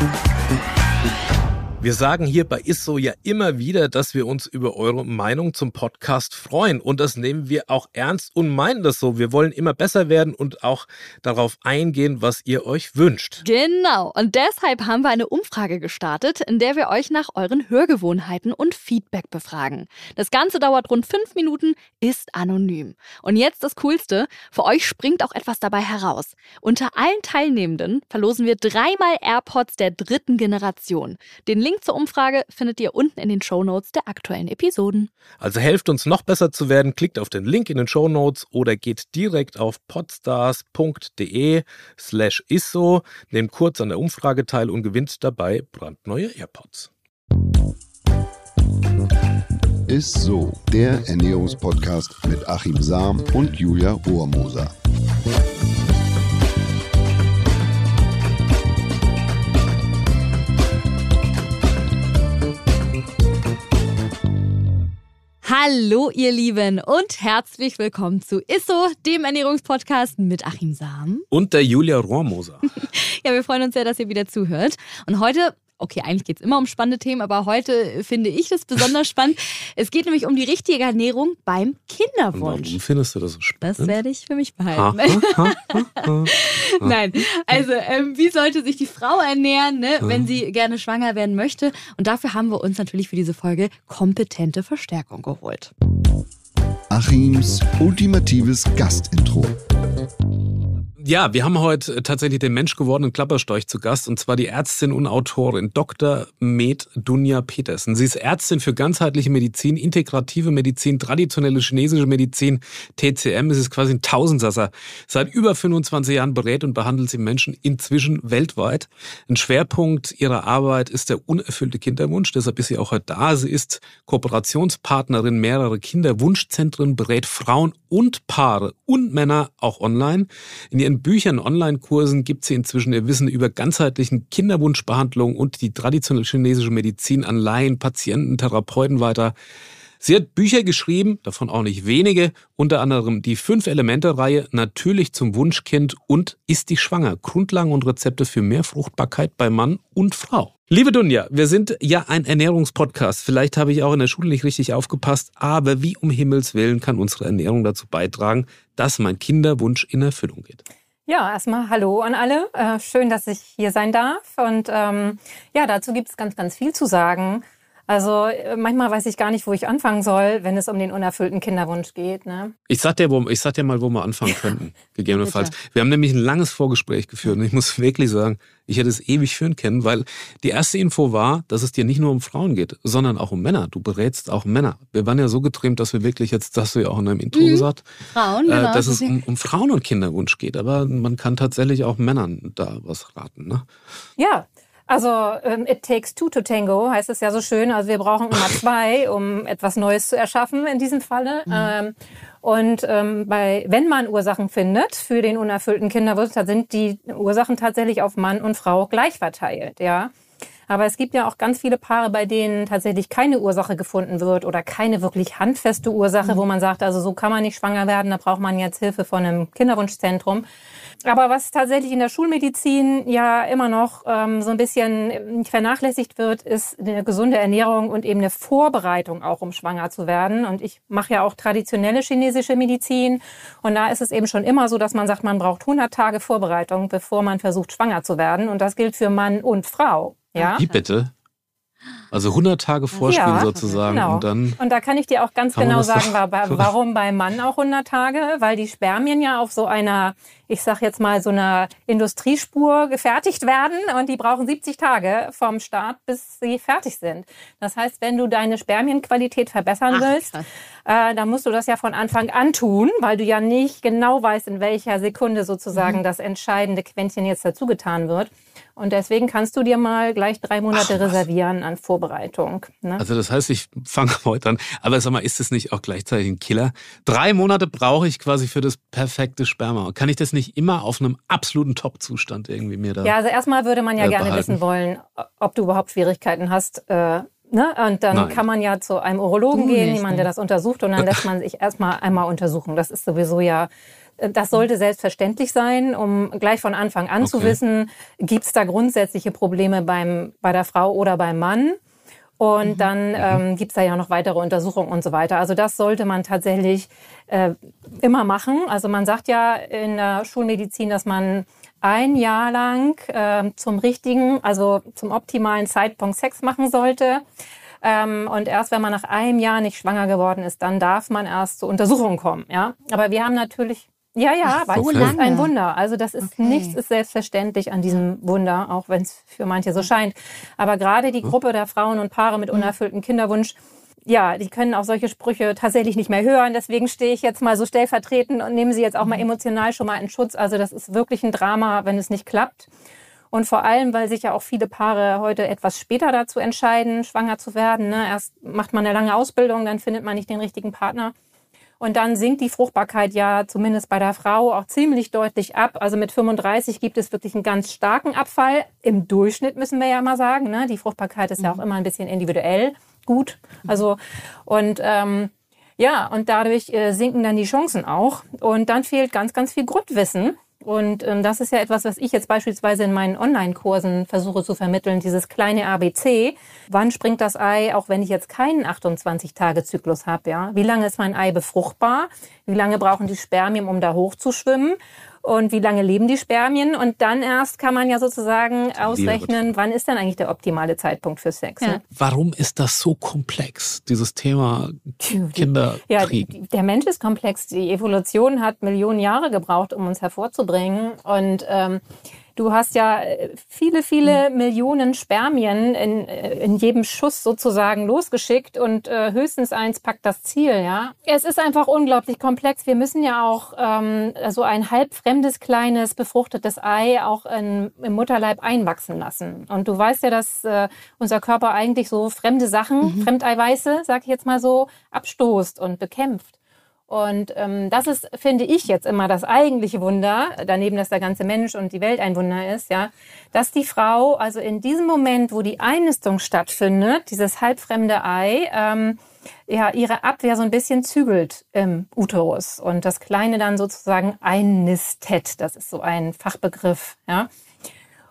Thank you. Wir sagen hier bei ISSO ja immer wieder, dass wir uns über eure Meinung zum Podcast freuen. Und das nehmen wir auch ernst und meinen das so. Wir wollen immer besser werden und auch darauf eingehen, was ihr euch wünscht. Genau. Und deshalb haben wir eine Umfrage gestartet, in der wir euch nach euren Hörgewohnheiten und Feedback befragen. Das Ganze dauert rund fünf Minuten, ist anonym. Und jetzt das Coolste. Für euch springt auch etwas dabei heraus. Unter allen Teilnehmenden verlosen wir dreimal AirPods der dritten Generation. Den Link zur Umfrage findet ihr unten in den Show Notes der aktuellen Episoden. Also helft uns noch besser zu werden, klickt auf den Link in den Show Notes oder geht direkt auf podstars.de slash isso, nehmt kurz an der Umfrage teil und gewinnt dabei brandneue AirPods. Ist so, der Ernährungspodcast mit Achim Sam und Julia Rohrmoser. Hallo ihr Lieben und herzlich willkommen zu Isso, dem Ernährungspodcast mit Achim Sam. Und der Julia Rohrmoser. ja, wir freuen uns sehr, dass ihr wieder zuhört. Und heute okay, eigentlich geht es immer um spannende Themen, aber heute finde ich das besonders spannend. Es geht nämlich um die richtige Ernährung beim Kinderwunsch. Warum findest du das so spannend? Das werde ich für mich behalten. Ha, ha, ha, Nein, also ähm, wie sollte sich die Frau ernähren, ne, wenn sie gerne schwanger werden möchte? Und dafür haben wir uns natürlich für diese Folge kompetente Verstärkung geholt. Achims ultimatives Gastintro. Ja, wir haben heute äh, tatsächlich den menschgewordenen Klapperstorch zu Gast und zwar die Ärztin und Autorin Dr. Med Dunja Petersen. Sie ist Ärztin für ganzheitliche Medizin, integrative Medizin, traditionelle chinesische Medizin, TCM. Es ist quasi ein Tausendsasser. Seit über 25 Jahren berät und behandelt sie Menschen inzwischen weltweit. Ein Schwerpunkt ihrer Arbeit ist der unerfüllte Kinderwunsch. Deshalb ist sie auch heute da. Sie ist Kooperationspartnerin mehrerer Kinderwunschzentren, berät Frauen und Paare und Männer auch online. In Büchern, Online-Kursen gibt sie inzwischen ihr Wissen über ganzheitlichen Kinderwunschbehandlung und die traditionelle chinesische Medizin an Laien, Patienten, Therapeuten weiter. Sie hat Bücher geschrieben, davon auch nicht wenige, unter anderem die Fünf-Elemente-Reihe Natürlich zum Wunschkind und Ist die schwanger? Grundlagen und Rezepte für mehr Fruchtbarkeit bei Mann und Frau. Liebe Dunja, wir sind ja ein Ernährungspodcast. Vielleicht habe ich auch in der Schule nicht richtig aufgepasst, aber wie um Himmels Willen kann unsere Ernährung dazu beitragen, dass mein Kinderwunsch in Erfüllung geht? Ja, erstmal Hallo an alle. Äh, schön, dass ich hier sein darf. Und ähm, ja, dazu gibt es ganz, ganz viel zu sagen. Also äh, manchmal weiß ich gar nicht, wo ich anfangen soll, wenn es um den unerfüllten Kinderwunsch geht. Ne? Ich sag dir, wo, ich sag dir mal, wo wir anfangen könnten, gegebenenfalls. Wir haben nämlich ein langes Vorgespräch geführt und ich muss wirklich sagen, ich hätte es ewig führen können, weil die erste Info war, dass es dir nicht nur um Frauen geht, sondern auch um Männer. Du berätst auch Männer. Wir waren ja so getrimmt, dass wir wirklich jetzt, das hast du ja auch in deinem Intro mhm. gesagt, Frauen, äh, genau, dass es um, um Frauen und Kinderwunsch geht. Aber man kann tatsächlich auch Männern da was raten. Ne? Ja, also ähm, it takes two to tango heißt es ja so schön. Also wir brauchen immer zwei, um etwas Neues zu erschaffen in diesem Falle. Mhm. Ähm, und ähm, bei, wenn man Ursachen findet für den unerfüllten Kinderwunsch, dann sind die Ursachen tatsächlich auf Mann und Frau gleich verteilt, ja. Aber es gibt ja auch ganz viele Paare, bei denen tatsächlich keine Ursache gefunden wird oder keine wirklich handfeste Ursache, mhm. wo man sagt, also so kann man nicht schwanger werden, da braucht man jetzt Hilfe von einem Kinderwunschzentrum. Aber was tatsächlich in der Schulmedizin ja immer noch ähm, so ein bisschen vernachlässigt wird, ist eine gesunde Ernährung und eben eine Vorbereitung auch, um schwanger zu werden. Und ich mache ja auch traditionelle chinesische Medizin. Und da ist es eben schon immer so, dass man sagt, man braucht 100 Tage Vorbereitung, bevor man versucht, schwanger zu werden. Und das gilt für Mann und Frau. Ja? Wie bitte? Also 100 Tage Vorspiel ja, sozusagen. Genau. Und, dann und da kann ich dir auch ganz genau sagen, warum beim Mann auch 100 Tage. Weil die Spermien ja auf so einer, ich sag jetzt mal, so einer Industriespur gefertigt werden. Und die brauchen 70 Tage vom Start, bis sie fertig sind. Das heißt, wenn du deine Spermienqualität verbessern Ach, willst, äh, dann musst du das ja von Anfang an tun, weil du ja nicht genau weißt, in welcher Sekunde sozusagen mhm. das entscheidende Quäntchen jetzt dazugetan wird. Und deswegen kannst du dir mal gleich drei Monate Ach, reservieren an Vorbereitung. Ne? Also das heißt, ich fange heute an. Aber sag mal, ist das nicht auch gleichzeitig ein Killer? Drei Monate brauche ich quasi für das perfekte Sperma. Kann ich das nicht immer auf einem absoluten Top-Zustand irgendwie mir da? Ja, also erstmal würde man ja äh, gerne behalten. wissen wollen, ob du überhaupt Schwierigkeiten hast. Äh, Ne? Und dann Nein. kann man ja zu einem Urologen du gehen, jemand, der das untersucht, und dann lässt man sich erstmal einmal untersuchen. Das ist sowieso ja das sollte selbstverständlich sein, um gleich von Anfang an okay. zu wissen, gibt es da grundsätzliche Probleme beim, bei der Frau oder beim Mann. Und mhm. dann mhm. ähm, gibt es da ja noch weitere Untersuchungen und so weiter. Also das sollte man tatsächlich äh, immer machen. Also man sagt ja in der Schulmedizin, dass man ein Jahr lang äh, zum richtigen, also zum optimalen Zeitpunkt Sex machen sollte. Ähm, und erst wenn man nach einem Jahr nicht schwanger geworden ist, dann darf man erst zur Untersuchung kommen. Ja, aber wir haben natürlich ja, ja, Ach, so ist ein Wunder. Also das ist okay. nichts ist selbstverständlich an diesem Wunder, auch wenn es für manche so scheint. Aber gerade die Gruppe der Frauen und Paare mit unerfülltem Kinderwunsch, ja, die können auch solche Sprüche tatsächlich nicht mehr hören. Deswegen stehe ich jetzt mal so stellvertretend und nehme sie jetzt auch mal emotional schon mal in Schutz. Also das ist wirklich ein Drama, wenn es nicht klappt. Und vor allem, weil sich ja auch viele Paare heute etwas später dazu entscheiden, schwanger zu werden. Ne? Erst macht man eine lange Ausbildung, dann findet man nicht den richtigen Partner. Und dann sinkt die Fruchtbarkeit ja zumindest bei der Frau auch ziemlich deutlich ab. Also mit 35 gibt es wirklich einen ganz starken Abfall. Im Durchschnitt müssen wir ja mal sagen. Ne? Die Fruchtbarkeit ist ja auch mhm. immer ein bisschen individuell gut. Also und ähm, ja, und dadurch äh, sinken dann die Chancen auch. Und dann fehlt ganz, ganz viel Grundwissen. Und ähm, das ist ja etwas, was ich jetzt beispielsweise in meinen Online-Kursen versuche zu vermitteln, dieses kleine ABC. Wann springt das Ei, auch wenn ich jetzt keinen 28-Tage-Zyklus habe? Ja? Wie lange ist mein Ei befruchtbar? Wie lange brauchen die Spermien, um da hochzuschwimmen? Und wie lange leben die Spermien und dann erst kann man ja sozusagen ausrechnen, wann ist denn eigentlich der optimale Zeitpunkt für Sex. Ja. Ne? Warum ist das so komplex, dieses Thema Kinderkrieg? Ja, der Mensch ist komplex. Die Evolution hat Millionen Jahre gebraucht, um uns hervorzubringen und ähm, Du hast ja äh, viele, viele Millionen Spermien in, äh, in jedem Schuss sozusagen losgeschickt und äh, höchstens eins packt das Ziel, ja. Es ist einfach unglaublich komplex. Wir müssen ja auch ähm, so ein halb fremdes, kleines, befruchtetes Ei auch in, im Mutterleib einwachsen lassen. Und du weißt ja, dass äh, unser Körper eigentlich so fremde Sachen, mhm. Fremdeiweiße, sag ich jetzt mal so, abstoßt und bekämpft. Und ähm, das ist, finde ich, jetzt immer das eigentliche Wunder, daneben, dass der ganze Mensch und die Welt ein Wunder ist, ja, dass die Frau, also in diesem Moment, wo die Einnistung stattfindet, dieses halbfremde Ei, ähm, ja, ihre Abwehr so ein bisschen zügelt im Uterus und das Kleine dann sozusagen einnistet. Das ist so ein Fachbegriff, ja.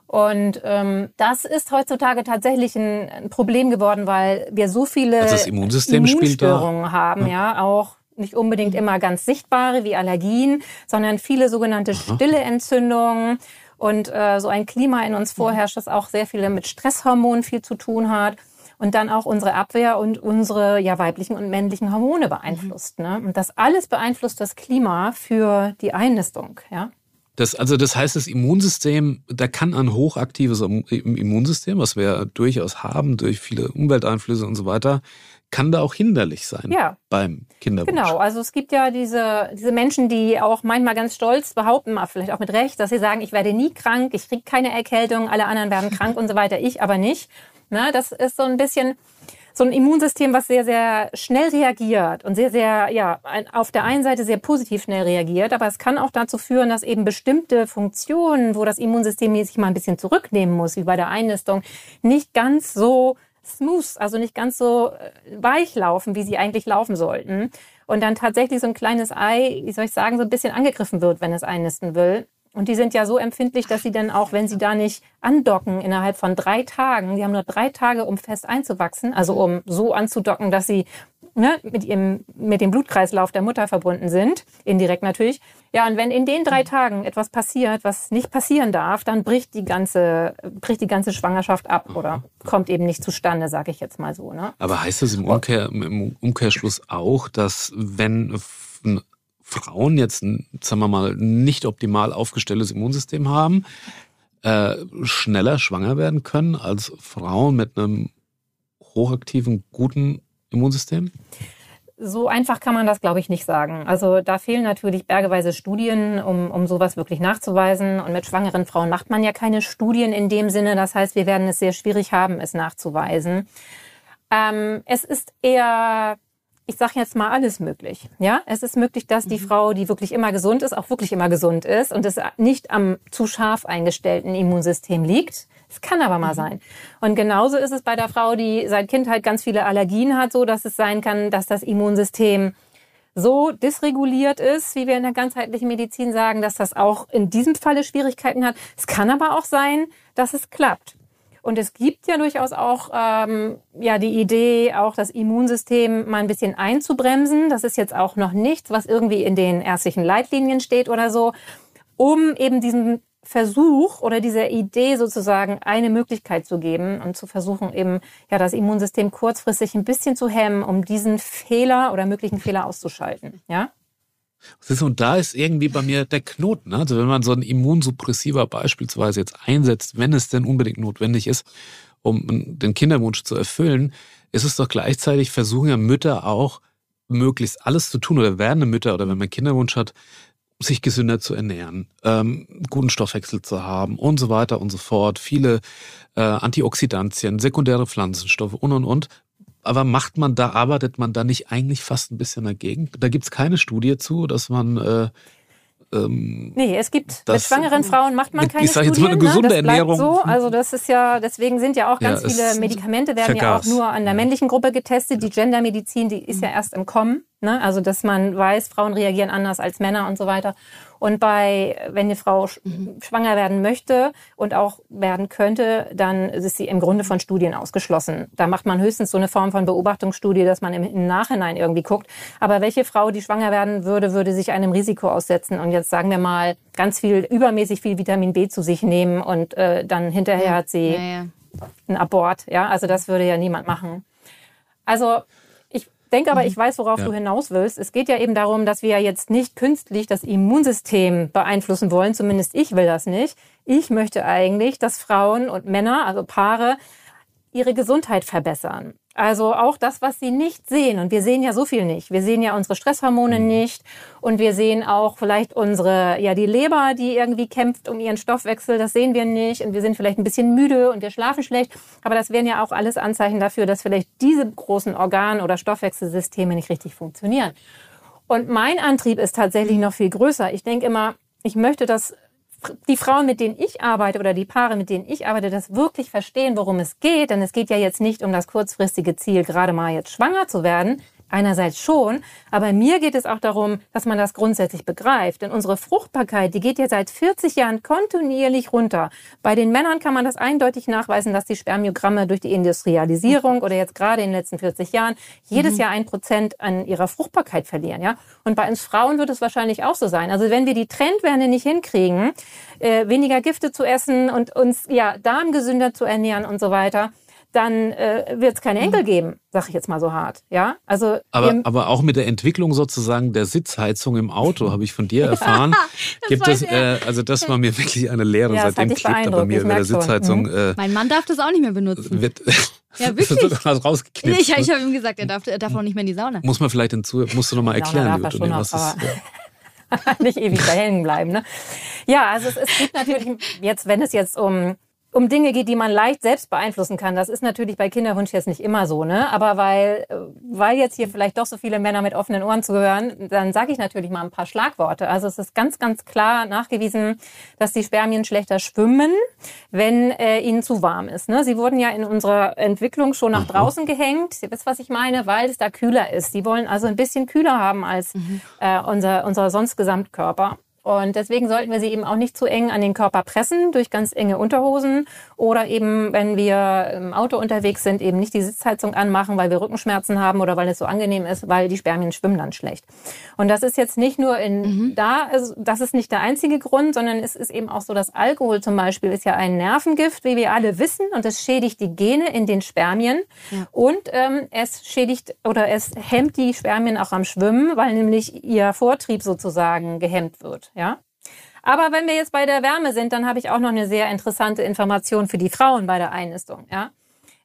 Und ähm, das ist heutzutage tatsächlich ein, ein Problem geworden, weil wir so viele also das Immunsystem Immunstörungen haben, ja, ja auch nicht unbedingt immer ganz sichtbare wie Allergien, sondern viele sogenannte stille Entzündungen und äh, so ein Klima in uns vorherrscht, das auch sehr viel mit Stresshormonen viel zu tun hat und dann auch unsere Abwehr und unsere ja weiblichen und männlichen Hormone beeinflusst. Ne? Und das alles beeinflusst das Klima für die Einnistung. Ja. Das, also das heißt, das Immunsystem, da kann ein hochaktives Immunsystem, was wir durchaus haben durch viele Umwelteinflüsse und so weiter, kann da auch hinderlich sein ja. beim Kinderwunsch. Genau, also es gibt ja diese, diese Menschen, die auch manchmal ganz stolz behaupten, vielleicht auch mit Recht, dass sie sagen, ich werde nie krank, ich kriege keine Erkältung, alle anderen werden krank und so weiter, ich aber nicht. Na, das ist so ein bisschen so ein Immunsystem, was sehr, sehr schnell reagiert und sehr, sehr, ja, auf der einen Seite sehr positiv schnell reagiert, aber es kann auch dazu führen, dass eben bestimmte Funktionen, wo das Immunsystem sich mal ein bisschen zurücknehmen muss, wie bei der Einnistung, nicht ganz so smooth, also nicht ganz so äh, weich laufen, wie sie eigentlich laufen sollten. Und dann tatsächlich so ein kleines Ei, wie soll ich sagen, so ein bisschen angegriffen wird, wenn es einnisten will. Und die sind ja so empfindlich, dass sie dann auch, wenn sie da nicht andocken innerhalb von drei Tagen, die haben nur drei Tage, um fest einzuwachsen, also um so anzudocken, dass sie ne, mit, ihrem, mit dem Blutkreislauf der Mutter verbunden sind, indirekt natürlich. Ja, und wenn in den drei Tagen etwas passiert, was nicht passieren darf, dann bricht die ganze, bricht die ganze Schwangerschaft ab oder kommt eben nicht zustande, sage ich jetzt mal so. Ne? Aber heißt das im, Umkehr, im Umkehrschluss auch, dass wenn Frauen jetzt, sagen wir mal, nicht optimal aufgestelltes Immunsystem haben, äh, schneller schwanger werden können als Frauen mit einem hochaktiven, guten Immunsystem? So einfach kann man das, glaube ich, nicht sagen. Also da fehlen natürlich bergeweise Studien, um, um sowas wirklich nachzuweisen. Und mit schwangeren Frauen macht man ja keine Studien in dem Sinne. Das heißt, wir werden es sehr schwierig haben, es nachzuweisen. Ähm, es ist eher ich sage jetzt mal alles möglich. Ja, es ist möglich, dass die mhm. Frau, die wirklich immer gesund ist, auch wirklich immer gesund ist und es nicht am zu scharf eingestellten Immunsystem liegt. Es kann aber mal mhm. sein. Und genauso ist es bei der Frau, die seit Kindheit ganz viele Allergien hat, so dass es sein kann, dass das Immunsystem so dysreguliert ist, wie wir in der ganzheitlichen Medizin sagen, dass das auch in diesem Falle Schwierigkeiten hat. Es kann aber auch sein, dass es klappt. Und es gibt ja durchaus auch ähm, ja die Idee, auch das Immunsystem mal ein bisschen einzubremsen. Das ist jetzt auch noch nichts, was irgendwie in den ärztlichen Leitlinien steht oder so, um eben diesen Versuch oder dieser Idee sozusagen eine Möglichkeit zu geben und zu versuchen eben ja das Immunsystem kurzfristig ein bisschen zu hemmen, um diesen Fehler oder möglichen Fehler auszuschalten. Ja. Und da ist irgendwie bei mir der Knoten. Also wenn man so ein Immunsuppressiver beispielsweise jetzt einsetzt, wenn es denn unbedingt notwendig ist, um den Kinderwunsch zu erfüllen, ist es doch gleichzeitig versuchen ja Mütter auch möglichst alles zu tun oder werdende Mütter oder wenn man Kinderwunsch hat, sich gesünder zu ernähren, ähm, guten Stoffwechsel zu haben und so weiter und so fort. Viele äh, Antioxidantien, sekundäre Pflanzenstoffe und und und. Aber macht man da, arbeitet man da nicht eigentlich fast ein bisschen dagegen? Da gibt es keine Studie zu, dass man äh, ähm, nee, es gibt mit schwangeren Frauen macht man keine ich sag jetzt Studien. Mal eine gesunde ne? das Ernährung. so. Also das ist ja, deswegen sind ja auch ganz ja, viele Medikamente werden vergaß. ja auch nur an der männlichen Gruppe getestet. Die Gendermedizin, die ist ja erst im Kommen. Ne? Also dass man weiß, Frauen reagieren anders als Männer und so weiter. Und bei, wenn eine Frau mhm. schwanger werden möchte und auch werden könnte, dann ist sie im Grunde von Studien ausgeschlossen. Da macht man höchstens so eine Form von Beobachtungsstudie, dass man im, Nachhinein irgendwie guckt. Aber welche Frau, die schwanger werden würde, würde sich einem Risiko aussetzen und jetzt sagen wir mal ganz viel, übermäßig viel Vitamin B zu sich nehmen und äh, dann hinterher hat sie ja, ja. einen Abort. Ja, also das würde ja niemand machen. Also denke aber, ich weiß, worauf ja. du hinaus willst. Es geht ja eben darum, dass wir jetzt nicht künstlich das Immunsystem beeinflussen wollen. Zumindest ich will das nicht. Ich möchte eigentlich, dass Frauen und Männer, also Paare, ihre Gesundheit verbessern. Also auch das, was sie nicht sehen. Und wir sehen ja so viel nicht. Wir sehen ja unsere Stresshormone mhm. nicht. Und wir sehen auch vielleicht unsere, ja, die Leber, die irgendwie kämpft um ihren Stoffwechsel. Das sehen wir nicht. Und wir sind vielleicht ein bisschen müde und wir schlafen schlecht. Aber das wären ja auch alles Anzeichen dafür, dass vielleicht diese großen Organ- oder Stoffwechselsysteme nicht richtig funktionieren. Und mein Antrieb ist tatsächlich noch viel größer. Ich denke immer, ich möchte, dass die Frauen, mit denen ich arbeite oder die Paare, mit denen ich arbeite, das wirklich verstehen, worum es geht. Denn es geht ja jetzt nicht um das kurzfristige Ziel, gerade mal jetzt schwanger zu werden, Einerseits schon, aber mir geht es auch darum, dass man das grundsätzlich begreift. Denn unsere Fruchtbarkeit, die geht ja seit 40 Jahren kontinuierlich runter. Bei den Männern kann man das eindeutig nachweisen, dass die Spermiogramme durch die Industrialisierung oder jetzt gerade in den letzten 40 Jahren jedes mhm. Jahr ein Prozent an ihrer Fruchtbarkeit verlieren. Ja? Und bei uns Frauen wird es wahrscheinlich auch so sein. Also wenn wir die Trendwende nicht hinkriegen, äh, weniger Gifte zu essen und uns ja darmgesünder zu ernähren und so weiter, dann äh, wird es keine Enkel mhm. geben, sag ich jetzt mal so hart. Ja, also aber, aber auch mit der Entwicklung sozusagen der Sitzheizung im Auto habe ich von dir erfahren. gibt es äh, also das war mir wirklich eine Lehre. Ja, Seitdem klebt er bei mir über der Sitzheizung. Mhm. Äh, mein Mann darf das auch nicht mehr benutzen. Wird, ja, wirklich. Rausgeknipst. Ich, ich habe ihm gesagt, er darf, er darf auch nicht mehr in die Sauna. Muss man vielleicht hinzu, musst du noch mal erklären, liebe Toni, was ist. nicht ewig da hängen bleiben. Ne? Ja, also es, es gibt natürlich jetzt, wenn es jetzt um um Dinge geht, die man leicht selbst beeinflussen kann. Das ist natürlich bei Kinderwunsch jetzt nicht immer so, ne? Aber weil, äh, weil jetzt hier vielleicht doch so viele Männer mit offenen Ohren zuhören, dann sage ich natürlich mal ein paar Schlagworte. Also es ist ganz, ganz klar nachgewiesen, dass die Spermien schlechter schwimmen, wenn äh, ihnen zu warm ist. Ne? Sie wurden ja in unserer Entwicklung schon nach draußen gehängt. Ihr wisst, was ich meine, weil es da kühler ist. Die wollen also ein bisschen kühler haben als mhm. äh, unser, unser sonst Gesamtkörper. Und deswegen sollten wir sie eben auch nicht zu eng an den Körper pressen durch ganz enge Unterhosen oder eben, wenn wir im Auto unterwegs sind, eben nicht die Sitzheizung anmachen, weil wir Rückenschmerzen haben oder weil es so angenehm ist, weil die Spermien schwimmen dann schlecht. Und das ist jetzt nicht nur in mhm. da, also das ist nicht der einzige Grund, sondern es ist eben auch so, dass Alkohol zum Beispiel ist ja ein Nervengift, wie wir alle wissen, und es schädigt die Gene in den Spermien ja. und ähm, es schädigt oder es hemmt die Spermien auch am Schwimmen, weil nämlich ihr Vortrieb sozusagen gehemmt wird ja. Aber wenn wir jetzt bei der Wärme sind, dann habe ich auch noch eine sehr interessante Information für die Frauen bei der Einnistung, ja.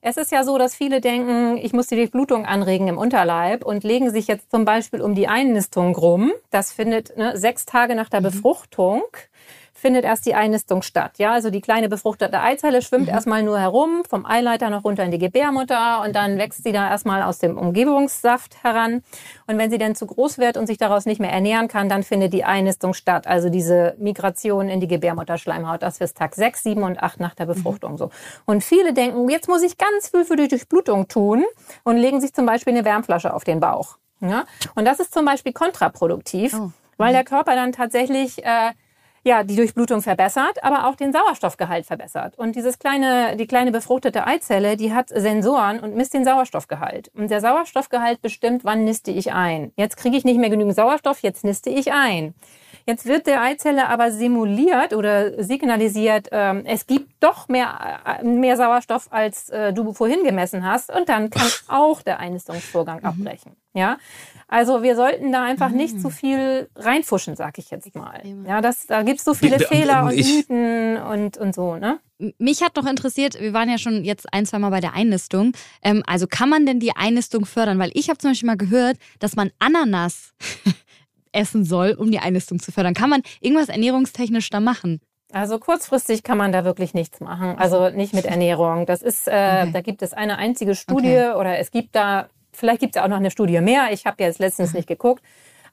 Es ist ja so, dass viele denken, ich muss die Durchblutung anregen im Unterleib und legen sich jetzt zum Beispiel um die Einnistung rum. Das findet ne, sechs Tage nach der mhm. Findet erst die Einnistung statt. Ja, also die kleine befruchtete Eizelle schwimmt mhm. erstmal nur herum, vom Eileiter noch runter in die Gebärmutter und dann wächst sie da erstmal aus dem Umgebungssaft heran. Und wenn sie dann zu groß wird und sich daraus nicht mehr ernähren kann, dann findet die Einnistung statt. Also diese Migration in die Gebärmutterschleimhaut. Das ist Tag 6, 7 und 8 nach der Befruchtung mhm. so. Und viele denken, jetzt muss ich ganz viel für die Durchblutung tun und legen sich zum Beispiel eine Wärmflasche auf den Bauch. Ja? Und das ist zum Beispiel kontraproduktiv, Oh. weil der Körper dann tatsächlich äh, ja, die Durchblutung verbessert, aber auch den Sauerstoffgehalt verbessert. Und dieses kleine, die kleine befruchtete Eizelle, die hat Sensoren und misst den Sauerstoffgehalt. Und der Sauerstoffgehalt bestimmt, wann niste ich ein. Jetzt kriege ich nicht mehr genügend Sauerstoff, jetzt niste ich ein. Jetzt wird der Eizelle aber simuliert oder signalisiert, ähm, es gibt doch mehr, äh, mehr Sauerstoff, als äh, du vorhin gemessen hast. Und dann kann auch der Einnistungsvorgang abbrechen. Ja, also wir sollten da einfach nicht zu viel reinfuschen, sag ich jetzt mal. Ja, das, da gibt's so viele Ich- Fehler und ich- Mythen und, und so, ne? Mich hat noch interessiert, wir waren ja schon jetzt ein, zwei Mal bei der Einnistung. Ähm, also kann man denn die Einnistung fördern? Weil ich habe zum Beispiel mal gehört, dass man Ananas essen soll, um die Einnistung zu fördern. Kann man irgendwas ernährungstechnisch da machen? Also kurzfristig kann man da wirklich nichts machen. Also nicht mit Ernährung. Das ist, äh, Okay. da gibt es eine einzige Studie oder es gibt da, vielleicht gibt es auch noch eine Studie mehr. Ich habe jetzt letztens nicht geguckt.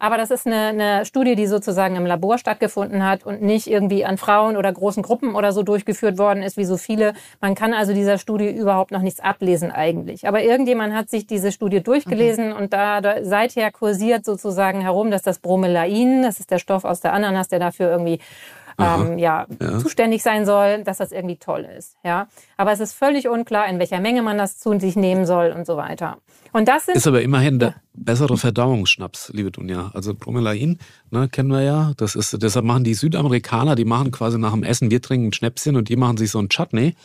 Aber das ist eine, eine Studie, die sozusagen im Labor stattgefunden hat und nicht irgendwie an Frauen oder großen Gruppen oder so durchgeführt worden ist, wie so viele. Man kann also dieser Studie überhaupt noch nichts ablesen eigentlich. Aber irgendjemand hat sich diese Studie durchgelesen und da, da seither kursiert sozusagen herum, dass das Bromelain, das ist der Stoff aus der Ananas, der dafür irgendwie ähm, ja, Ja. zuständig sein soll, dass das irgendwie toll ist. Ja, aber es ist völlig unklar, in welcher Menge man das zu sich nehmen soll und so weiter. Und das sind Ist aber immerhin der bessere Verdauungsschnaps, liebe Dunja. Also Bromelain, ne, kennen wir ja. Das ist, deshalb machen die Südamerikaner, die machen quasi nach dem Essen, wir trinken ein Schnäpschen und die machen sich so ein Chutney.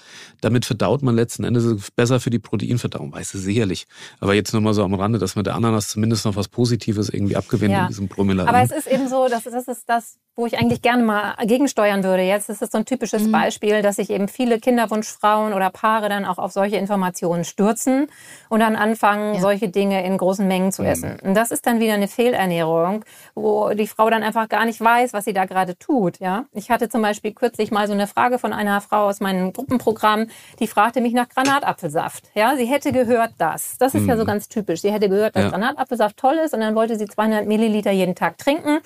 Damit verdaut man letzten Endes besser für die Proteinverdauung, weißt du sicherlich. Aber jetzt nur mal so am Rande, dass mit der Ananas zumindest noch was Positives irgendwie abgewinnen Ja. in diesem Bromelain. Aber es ist eben so, das, das ist das, wo ich eigentlich gerne mal gegensteuern würde. Jetzt ist es so ein typisches Beispiel, dass sich eben viele Kinderwunschfrauen oder Paare dann auch auf solche Informationen stürzen und dann anfangen, Ja. solche Dinge in großen Mengen zu essen. Und das ist dann wieder eine Fehlernährung, wo die Frau dann einfach gar nicht weiß, was sie da gerade tut. Ja, ich hatte zum Beispiel kürzlich mal so eine Frage von einer Frau aus meinem Gruppenprogramm, die fragte mich nach Granatapfelsaft. Ja, sie hätte gehört das. Das ist ja so ganz typisch. Sie hätte gehört, dass Ja. Granatapfelsaft toll ist und dann wollte sie 200 Milliliter jeden Tag trinken.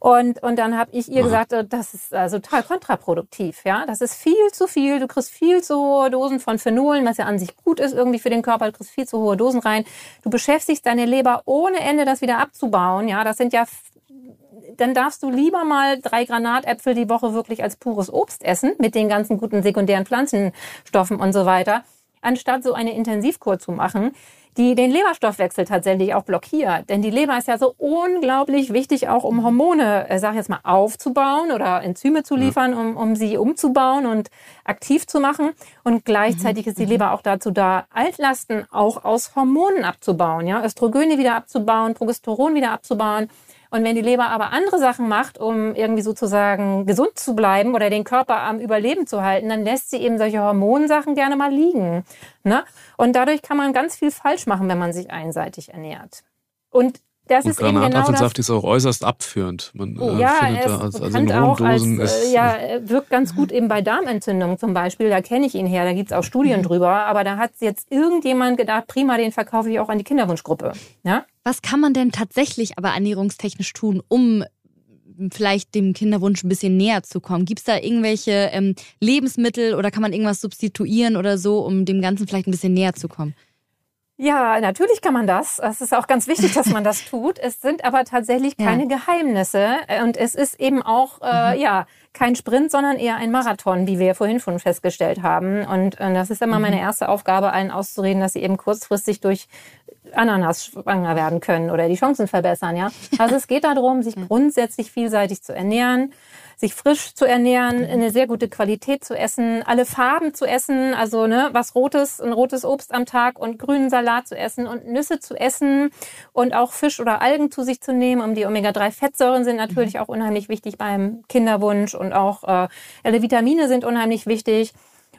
Und, und dann habe ich ihr gesagt, äh, das ist also total kontraproduktiv. Ja, das ist viel zu viel. Du kriegst viel zu hohe Dosen von Phenolen, was ja an sich gut ist irgendwie für den Körper. Du kriegst viel zu hohe Dosen rein. Du beschäftigst deine Leber ohne Ende, das wieder abzubauen. Ja, das sind ja dann darfst du lieber mal drei Granatäpfel die Woche wirklich als pures Obst essen, mit den ganzen guten sekundären Pflanzenstoffen und so weiter, anstatt so eine Intensivkur zu machen, die den Leberstoffwechsel tatsächlich auch blockiert. Denn die Leber ist ja so unglaublich wichtig, auch um Hormone, äh, sag ich jetzt mal, aufzubauen oder Enzyme zu liefern, um, um sie umzubauen und aktiv zu machen. Und gleichzeitig ist die Leber auch dazu da, Altlasten auch aus Hormonen abzubauen, ja, Östrogene wieder abzubauen, Progesteron wieder abzubauen. Und wenn die Leber aber andere Sachen macht, um irgendwie sozusagen gesund zu bleiben oder den Körper am Überleben zu halten, dann lässt sie eben solche Hormonsachen gerne mal liegen. Ne? Und dadurch kann man ganz viel falsch machen, wenn man sich einseitig ernährt. Und das und ist eben genau das. Granatapfelsaft ist auch äußerst abführend. Man äh, Ja, findet da, also, also in hohen auch als, Dosen äh, ist, ja, wirkt ganz gut eben bei Darmentzündungen zum Beispiel. Da kenne ich ihn her, da gibt's auch Studien drüber. Aber da hat jetzt irgendjemand gedacht, prima, den verkaufe ich auch an die Kinderwunschgruppe. Ja? Was kann man denn tatsächlich aber ernährungstechnisch tun, um vielleicht dem Kinderwunsch ein bisschen näher zu kommen? Gibt es da irgendwelche ähm, Lebensmittel oder kann man irgendwas substituieren oder so, um dem Ganzen vielleicht ein bisschen näher zu kommen? Ja, natürlich kann man das. Es ist auch ganz wichtig, dass man das tut. Es sind aber tatsächlich Ja. keine Geheimnisse. Und es ist eben auch, äh, ja, kein Sprint, sondern eher ein Marathon, wie wir vorhin schon festgestellt haben. Und äh, das ist immer meine erste Aufgabe, allen auszureden, dass sie eben kurzfristig durch Ananas schwanger werden können oder die Chancen verbessern, ja. Also es geht darum, sich grundsätzlich vielseitig zu ernähren, sich frisch zu ernähren, eine sehr gute Qualität zu essen, alle Farben zu essen, also ne, was rotes, ein rotes Obst am Tag und grünen Salat zu essen und Nüsse zu essen und auch Fisch oder Algen zu sich zu nehmen. Um die Omega-3-Fettsäuren sind natürlich auch unheimlich wichtig beim Kinderwunsch und auch äh, alle Vitamine sind unheimlich wichtig.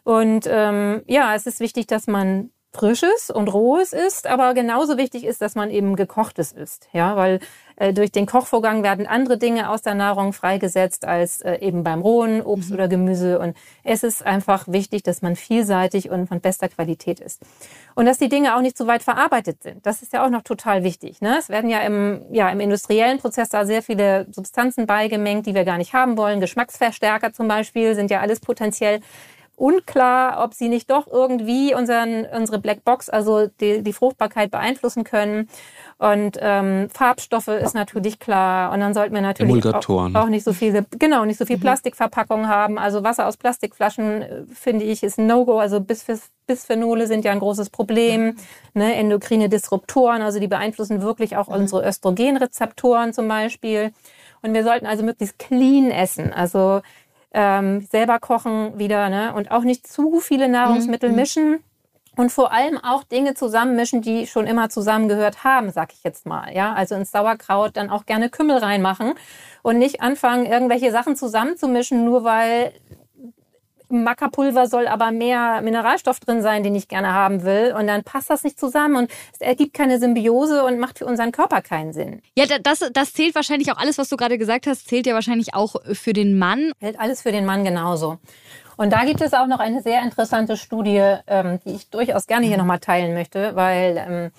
Und ähm, ja, es ist wichtig, dass man frisches und rohes isst, aber genauso wichtig ist, dass man eben gekochtes isst, ja, weil äh, durch den Kochvorgang werden andere Dinge aus der Nahrung freigesetzt als äh, eben beim rohen Obst oder Gemüse und es ist einfach wichtig, dass man vielseitig und von bester Qualität ist und dass die Dinge auch nicht zu weit verarbeitet sind. Das ist ja auch noch total wichtig. Ne? Es werden ja im ja im industriellen Prozess da sehr viele Substanzen beigemengt, die wir gar nicht haben wollen. Geschmacksverstärker zum Beispiel sind ja alles potenziell unklar, ob sie nicht doch irgendwie unseren, unsere Blackbox, also die, die Fruchtbarkeit beeinflussen können. Und ähm, Farbstoffe ist natürlich klar. Und dann sollten wir natürlich auch, auch, nicht so viele, genau, nicht so viel mhm. Plastikverpackungen haben. Also Wasser aus Plastikflaschen, äh, finde ich, ist ein No-Go. Also Bis Bisphenole sind ja ein großes Problem. Ne? Endokrine Disruptoren, also die beeinflussen wirklich auch mhm. unsere Östrogenrezeptoren zum Beispiel. Und wir sollten also möglichst clean essen. Also ähm, selber kochen wieder, ne? Und auch nicht zu viele Nahrungsmittel mhm. mischen. Und vor allem auch Dinge zusammenmischen, die schon immer zusammengehört haben, sag ich jetzt mal. Ja, also ins Sauerkraut dann auch gerne Kümmel reinmachen und nicht anfangen, irgendwelche Sachen zusammenzumischen, nur weil Mackerpulver soll aber mehr Mineralstoff drin sein, den ich gerne haben will. Und dann passt das nicht zusammen und es ergibt keine Symbiose und macht für unseren Körper keinen Sinn. Ja, das, das zählt wahrscheinlich auch alles, was du gerade gesagt hast, zählt ja wahrscheinlich auch für den Mann. Hält alles für den Mann genauso. Und da gibt es auch noch eine sehr interessante Studie, ähm, die ich durchaus gerne hier nochmal teilen möchte, weil ähm,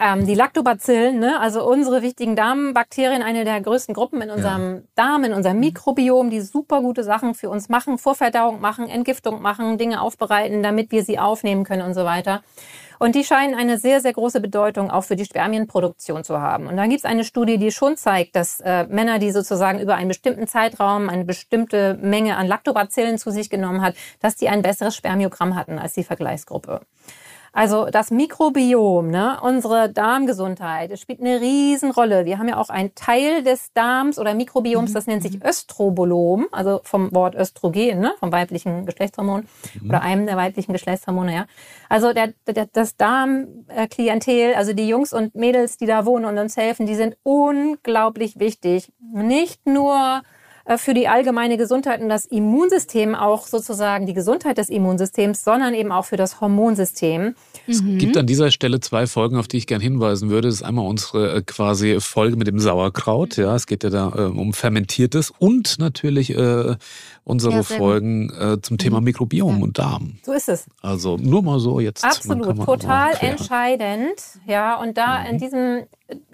ähm, die Lactobacillen, ne, also unsere wichtigen Darmbakterien, eine der größten Gruppen in unserem ja. Darm, in unserem Mikrobiom, die super gute Sachen für uns machen, Vorverdauung machen, Entgiftung machen, Dinge aufbereiten, damit wir sie aufnehmen können und so weiter. Und die scheinen eine sehr, sehr große Bedeutung auch für die Spermienproduktion zu haben. Und dann gibt es eine Studie, die schon zeigt, dass äh, Männer, die sozusagen über einen bestimmten Zeitraum eine bestimmte Menge an Lactobacillen zu sich genommen hat, dass die ein besseres Spermiogramm hatten als die Vergleichsgruppe. Also das Mikrobiom, ne, unsere Darmgesundheit, das spielt eine Riesenrolle. Wir haben ja auch einen Teil des Darms oder Mikrobioms, das nennt sich mhm. Östrobolom, also vom Wort Östrogen, ne, vom weiblichen Geschlechtshormon mhm. oder einem der weiblichen Geschlechtshormone, ja. Also der, der, das Darmklientel, also die Jungs und Mädels, die da wohnen und uns helfen, die sind unglaublich wichtig. Nicht nur für die allgemeine Gesundheit und das Immunsystem auch sozusagen die Gesundheit des Immunsystems, sondern eben auch für das Hormonsystem. Es mhm. gibt an dieser Stelle zwei Folgen, auf die ich gerne hinweisen würde. Das ist einmal unsere äh, quasi Folge mit dem Sauerkraut. Ja, es geht ja da äh, um fermentiertes und natürlich äh, unsere ja, Folgen äh, zum Thema mhm. Mikrobiom ja. und Darm. So ist es. Also nur mal so jetzt. Absolut, total entscheidend. Ja, und da mhm. in diesem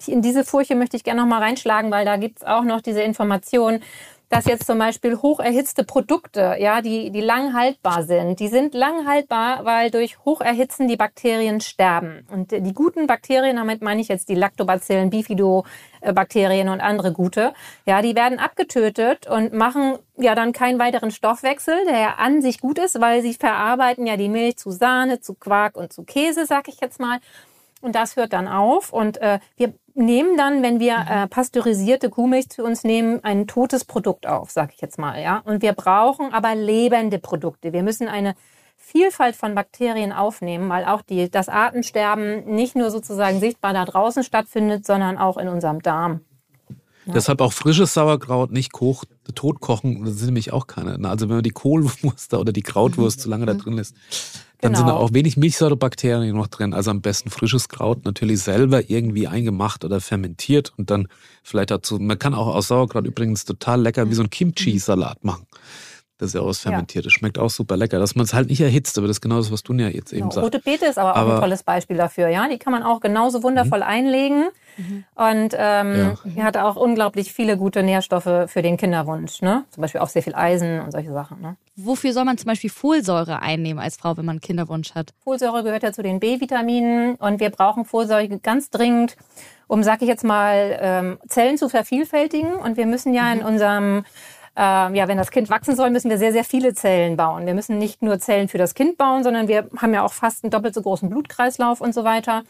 in diese Furche möchte ich gerne noch mal reinschlagen, weil da gibt's auch noch diese Information, dass jetzt zum Beispiel hocherhitzte Produkte, ja, die, die lang haltbar sind, die sind lang haltbar, weil durch Hocherhitzen die Bakterien sterben. Und die guten Bakterien, damit meine ich jetzt die Lactobacillen, Bifidobakterien und andere gute, ja, die werden abgetötet und machen ja dann keinen weiteren Stoffwechsel, der ja an sich gut ist, weil sie verarbeiten ja die Milch zu Sahne, zu Quark und zu Käse, sag ich jetzt mal. Und das hört dann auf. Und äh, wir nehmen dann, wenn wir mhm. äh, pasteurisierte Kuhmilch zu uns nehmen, ein totes Produkt auf, sag ich jetzt mal. ja. Und wir brauchen aber lebende Produkte. Wir müssen eine Vielfalt von Bakterien aufnehmen, weil auch die, das Artensterben nicht nur sozusagen sichtbar da draußen stattfindet, sondern auch in unserem Darm. Ja. Deshalb auch frisches Sauerkraut nicht koch, tot kochen, das sind nämlich auch keine. Also wenn man die Kohlwurst oder die Krautwurst zu lange da drin lässt, dann genau. sind da genau. auch wenig Milchsäurebakterien noch drin. Also am besten frisches Kraut natürlich selber irgendwie eingemacht oder fermentiert und dann vielleicht dazu. Man kann auch aus Sauerkraut übrigens total lecker wie so ein Kimchi-Salat machen. Das ist ja aus fermentiertes. Ja. Schmeckt auch super lecker. Dass man es halt nicht erhitzt, aber das ist genau das, was du ja jetzt eben genau. sagst. Rote Beete ist aber, aber, auch ein tolles Beispiel dafür. Ja, Die kann man auch genauso wundervoll mhm. einlegen. Mhm. Und ähm, ja. hat auch unglaublich viele gute Nährstoffe für den Kinderwunsch. Ne? Zum Beispiel auch sehr viel Eisen und solche Sachen. Ne? Wofür soll man zum Beispiel Folsäure einnehmen als Frau, wenn man einen Kinderwunsch hat? Folsäure gehört ja zu den B-Vitaminen und wir brauchen Folsäure ganz dringend, um, sag ich jetzt mal, ähm, Zellen zu vervielfältigen. Und wir müssen ja mhm. in unserem äh, ja, wenn das Kind wachsen soll, müssen wir sehr, sehr viele Zellen bauen. Wir müssen nicht nur Zellen für das Kind bauen, sondern wir haben ja auch fast einen doppelt so großen Blutkreislauf und so weiter.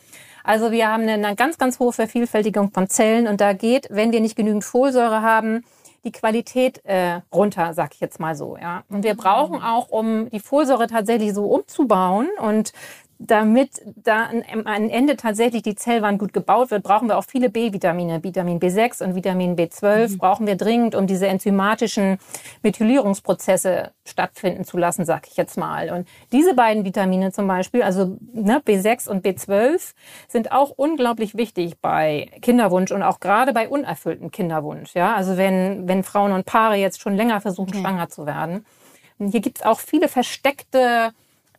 Also wir haben eine ganz, ganz hohe Vervielfältigung von Zellen und da geht, wenn wir nicht genügend Folsäure haben, die Qualität äh, runter, sag ich jetzt mal so. Ja. Und wir brauchen auch, um die Folsäure tatsächlich so umzubauen und damit da am Ende tatsächlich die Zellwand gut gebaut wird, brauchen wir auch viele B-Vitamine. Vitamin B6 und Vitamin B12 mhm. brauchen wir dringend, um diese enzymatischen Methylierungsprozesse stattfinden zu lassen, sag ich jetzt mal. Und diese beiden Vitamine zum Beispiel, also ne, B6 und B12, sind auch unglaublich wichtig bei Kinderwunsch und auch gerade bei unerfülltem Kinderwunsch. Ja, also wenn, wenn Frauen und Paare jetzt schon länger versuchen, okay. schwanger zu werden. Und hier gibt's auch viele versteckte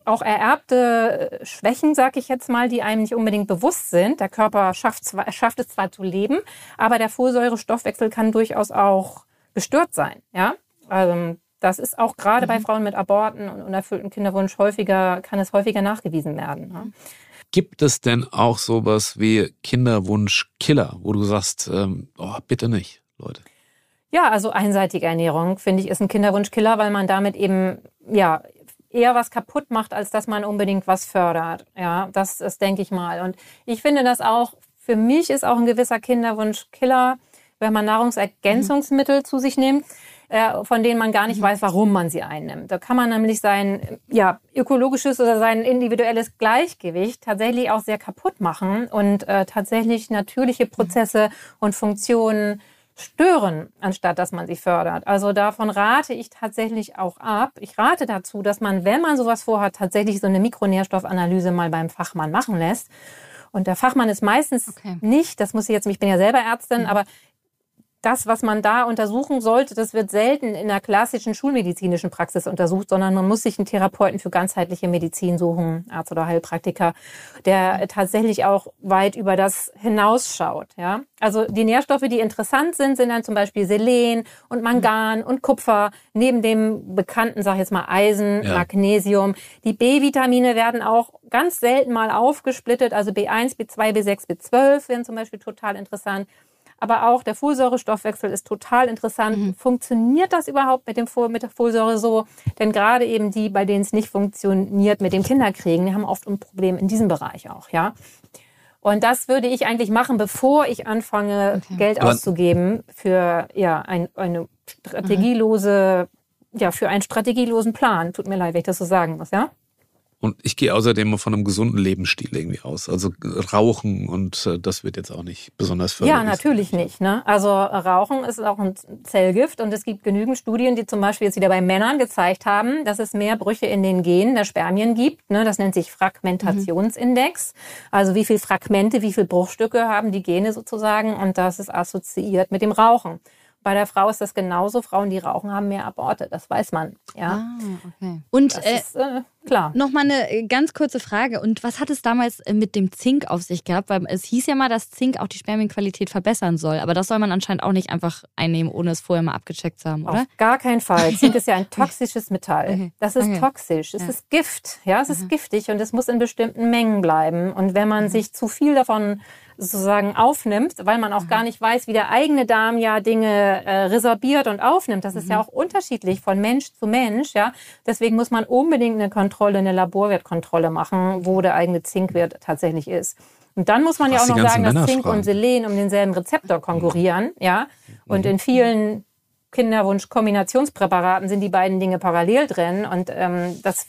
auch ererbte Schwächen, sag ich jetzt mal, die einem nicht unbedingt bewusst sind. Der Körper schafft, zwar, schafft es zwar zu leben, aber der Folsäurestoffwechsel kann durchaus auch gestört sein. Ja, also Das ist auch gerade mhm. bei Frauen mit Aborten und unerfüllten Kinderwunsch häufiger, kann es häufiger nachgewiesen werden. Ne? Gibt es denn auch sowas wie Kinderwunschkiller, wo du sagst, ähm, oh, bitte nicht, Leute? Ja, also einseitige Ernährung, finde ich, ist ein Kinderwunschkiller, weil man damit eben, ja, eher was kaputt macht, als dass man unbedingt was fördert. Ja, das ist, denke ich mal. Und ich finde das auch, für mich ist auch ein gewisser Kinderwunschkiller, wenn man Nahrungsergänzungsmittel mhm. zu sich nimmt, äh, von denen man gar nicht mhm. weiß, warum man sie einnimmt. Da kann man nämlich sein ja, ökologisches oder sein individuelles Gleichgewicht tatsächlich auch sehr kaputt machen und äh, tatsächlich natürliche mhm. Prozesse und Funktionen stören, anstatt dass man sie fördert. Also davon rate ich tatsächlich auch ab. Ich rate dazu, dass man, wenn man sowas vorhat, tatsächlich so eine Mikronährstoffanalyse mal beim Fachmann machen lässt. Und der Fachmann ist meistens okay. nicht, das muss ich jetzt, ich bin ja selber Ärztin, mhm. aber das, was man da untersuchen sollte, das wird selten in der klassischen schulmedizinischen Praxis untersucht, sondern man muss sich einen Therapeuten für ganzheitliche Medizin suchen, Arzt oder Heilpraktiker, der tatsächlich auch weit über das hinausschaut. Ja? Also die Nährstoffe, die interessant sind, sind dann zum Beispiel Selen und Mangan und Kupfer, neben dem bekannten, sag ich jetzt mal, Eisen, ja. Magnesium. Die B-Vitamine werden auch ganz selten mal aufgesplittet, also B1, B2, B6, B12 werden zum Beispiel total interessant aber auch der Folsäurestoffwechsel ist total interessant. Mhm. Funktioniert das überhaupt mit, dem, mit der Folsäure so? Denn gerade eben die, bei denen es nicht funktioniert mit dem Kinderkriegen, die haben oft ein Problem in diesem Bereich auch, ja. Und das würde ich eigentlich machen, bevor ich anfange, okay. Geld aber auszugeben für ja ein, eine strategielose, mhm. ja für einen strategielosen Plan. Tut mir leid, wenn ich das so sagen muss, ja. Und ich gehe außerdem von einem gesunden Lebensstil irgendwie aus. Also Rauchen und äh, das wird jetzt auch nicht besonders förderlich. Ja, natürlich nicht. Ne? Also Rauchen ist auch ein Zellgift und es gibt genügend Studien, die zum Beispiel jetzt wieder bei Männern gezeigt haben, dass es mehr Brüche in den Genen der Spermien gibt. Ne? Das nennt sich Fragmentationsindex. Mhm. Also wie viel Fragmente, wie viel Bruchstücke haben die Gene sozusagen und das ist assoziiert mit dem Rauchen. Bei der Frau ist das genauso. Frauen, die rauchen, haben mehr Aborte. Das weiß man. Ja. Ah, okay. Und das äh, ist, äh, klar. Noch mal eine äh, ganz kurze Frage. Und was hat es damals äh, mit dem Zink auf sich gehabt? Weil es hieß ja mal, dass Zink auch die Spermienqualität verbessern soll. Aber das soll man anscheinend auch nicht einfach einnehmen, ohne es vorher mal abgecheckt zu haben, oder? Auf gar keinen Fall. Zink ist ja ein toxisches Metall. Okay. Das ist okay. toxisch. Es ja. ist Gift. Ja, es ist giftig und es muss in bestimmten Mengen bleiben. Und wenn man mhm. sich zu viel davon sozusagen aufnimmt, weil man auch mhm. gar nicht weiß, wie der eigene Darm ja Dinge äh, resorbiert und aufnimmt. Das ist mhm. ja auch unterschiedlich von Mensch zu Mensch. Ja, deswegen muss man unbedingt eine Kontrolle, eine Laborwertkontrolle machen, wo der eigene Zinkwert tatsächlich ist. Und dann muss man Was ja auch noch sagen, dass Zink und Selen um denselben Rezeptor konkurrieren. Ja, und mhm. in vielen Kinderwunsch-Kombinationspräparaten sind die beiden Dinge parallel drin und ähm, das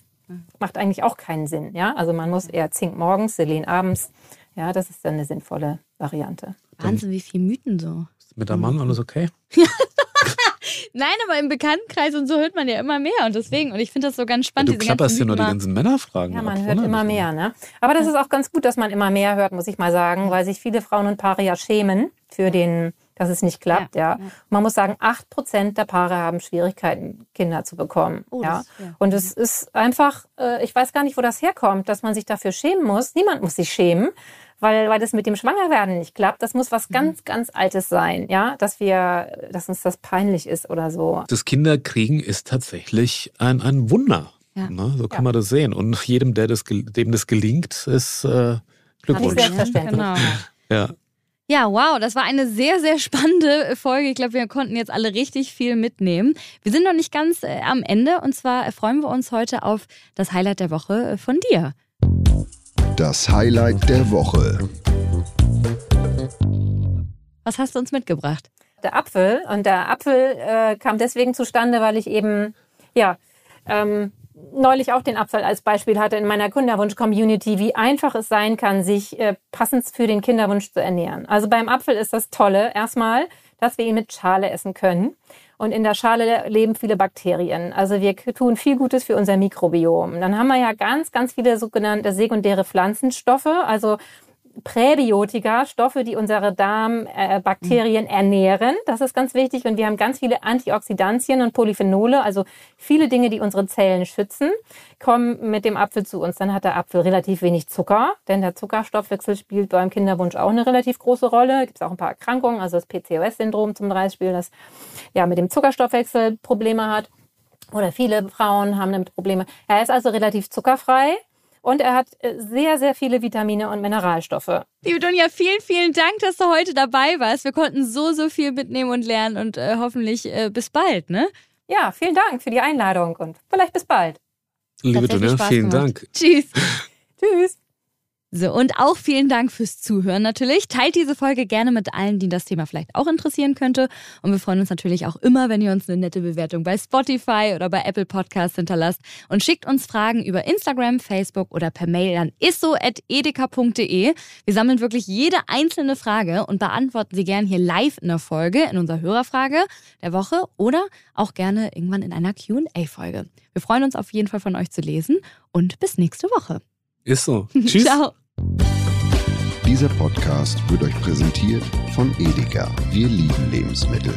macht eigentlich auch keinen Sinn. Ja, also man muss eher Zink morgens, Selen abends ja, das ist dann eine sinnvolle Variante. Wahnsinn, wie viele Mythen so. Ist mit der Mann alles okay? Nein, aber im Bekanntenkreis und so hört man ja immer mehr und deswegen, und ich finde das so ganz spannend. Ja, du klapperst ja nur die ganzen Männerfragen. Ja, man hört immer mehr, ne? Aber das ist auch ganz gut, dass man immer mehr hört, muss ich mal sagen, weil sich viele Frauen und Paare ja schämen für den, dass es nicht klappt, ja. ja. Man muss sagen, acht Prozent der Paare haben Schwierigkeiten, Kinder zu bekommen. Oh, ja. Das, ja. Und es ist einfach, äh, ich weiß gar nicht, wo das herkommt, dass man sich dafür schämen muss. Niemand muss sich schämen weil, weil das mit dem Schwangerwerden nicht klappt. Das muss was mhm. ganz, ganz Altes sein, ja, dass wir, dass uns das peinlich ist oder so. Das Kinderkriegen ist tatsächlich ein, ein Wunder. Ja. Ne? So kann ja. man das sehen. Und jedem, der das, dem das gelingt, ist äh, Glückwunsch. Selbstverständlich. Genau. Ja. Ja, wow, das war eine sehr, sehr spannende Folge. Ich glaube, wir konnten jetzt alle richtig viel mitnehmen. Wir sind noch nicht ganz äh, am Ende und zwar freuen wir uns heute auf das Highlight der Woche von dir. Das Highlight der Woche. Was hast du uns mitgebracht? Der Apfel. Und der Apfel äh, kam deswegen zustande, weil ich eben, ja, ähm, neulich auch den Apfel als Beispiel hatte in meiner Kinderwunsch-Community, wie einfach es sein kann, sich äh, passend für den Kinderwunsch zu ernähren. Also beim Apfel ist das Tolle erstmal, dass wir ihn mit Schale essen können. Und in der Schale leben viele Bakterien. Also wir tun viel Gutes für unser Mikrobiom. Dann haben wir ja ganz, ganz viele sogenannte sekundäre Pflanzenstoffe. Also Präbiotika, Stoffe, die unsere Darmbakterien äh, ernähren. Das ist ganz wichtig. Und wir haben ganz viele Antioxidantien und Polyphenole, also viele Dinge, die unsere Zellen schützen, kommen mit dem Apfel zu uns. Dann hat der Apfel relativ wenig Zucker, denn der Zuckerstoffwechsel spielt beim Kinderwunsch auch eine relativ große Rolle. Gibt es auch ein paar Erkrankungen, also das PCOS-Syndrom zum Beispiel, das ja mit dem Zuckerstoffwechsel Probleme hat. Oder viele Frauen haben damit Probleme. Er ist also relativ zuckerfrei und er hat äh, sehr, sehr viele Vitamine und Mineralstoffe. Liebe Dunja, vielen, vielen Dank, dass du heute dabei warst. Wir konnten so, so viel mitnehmen und lernen und äh, hoffentlich äh, bis bald, ne? Ja, vielen Dank für die Einladung und vielleicht bis bald. Liebe Dunja, vielen gemacht. Dank. Tschüss. Tschüss. So, und auch vielen Dank fürs Zuhören natürlich. Teilt diese Folge gerne mit allen, die das Thema vielleicht auch interessieren könnte. Und wir freuen uns natürlich auch immer, wenn ihr uns eine nette Bewertung bei Spotify oder bei Apple Podcasts hinterlasst und schickt uns Fragen über Instagram, Facebook oder per Mail an isso.edeka.de. Wir sammeln wirklich jede einzelne Frage und beantworten sie gerne hier live in der Folge, in unserer Hörerfrage der Woche oder auch gerne irgendwann in einer QA-Folge. Wir freuen uns auf jeden Fall von euch zu lesen und bis nächste Woche. Ist so. Tschüss. Ciao. Dieser Podcast wird euch präsentiert von Edeka. Wir lieben Lebensmittel.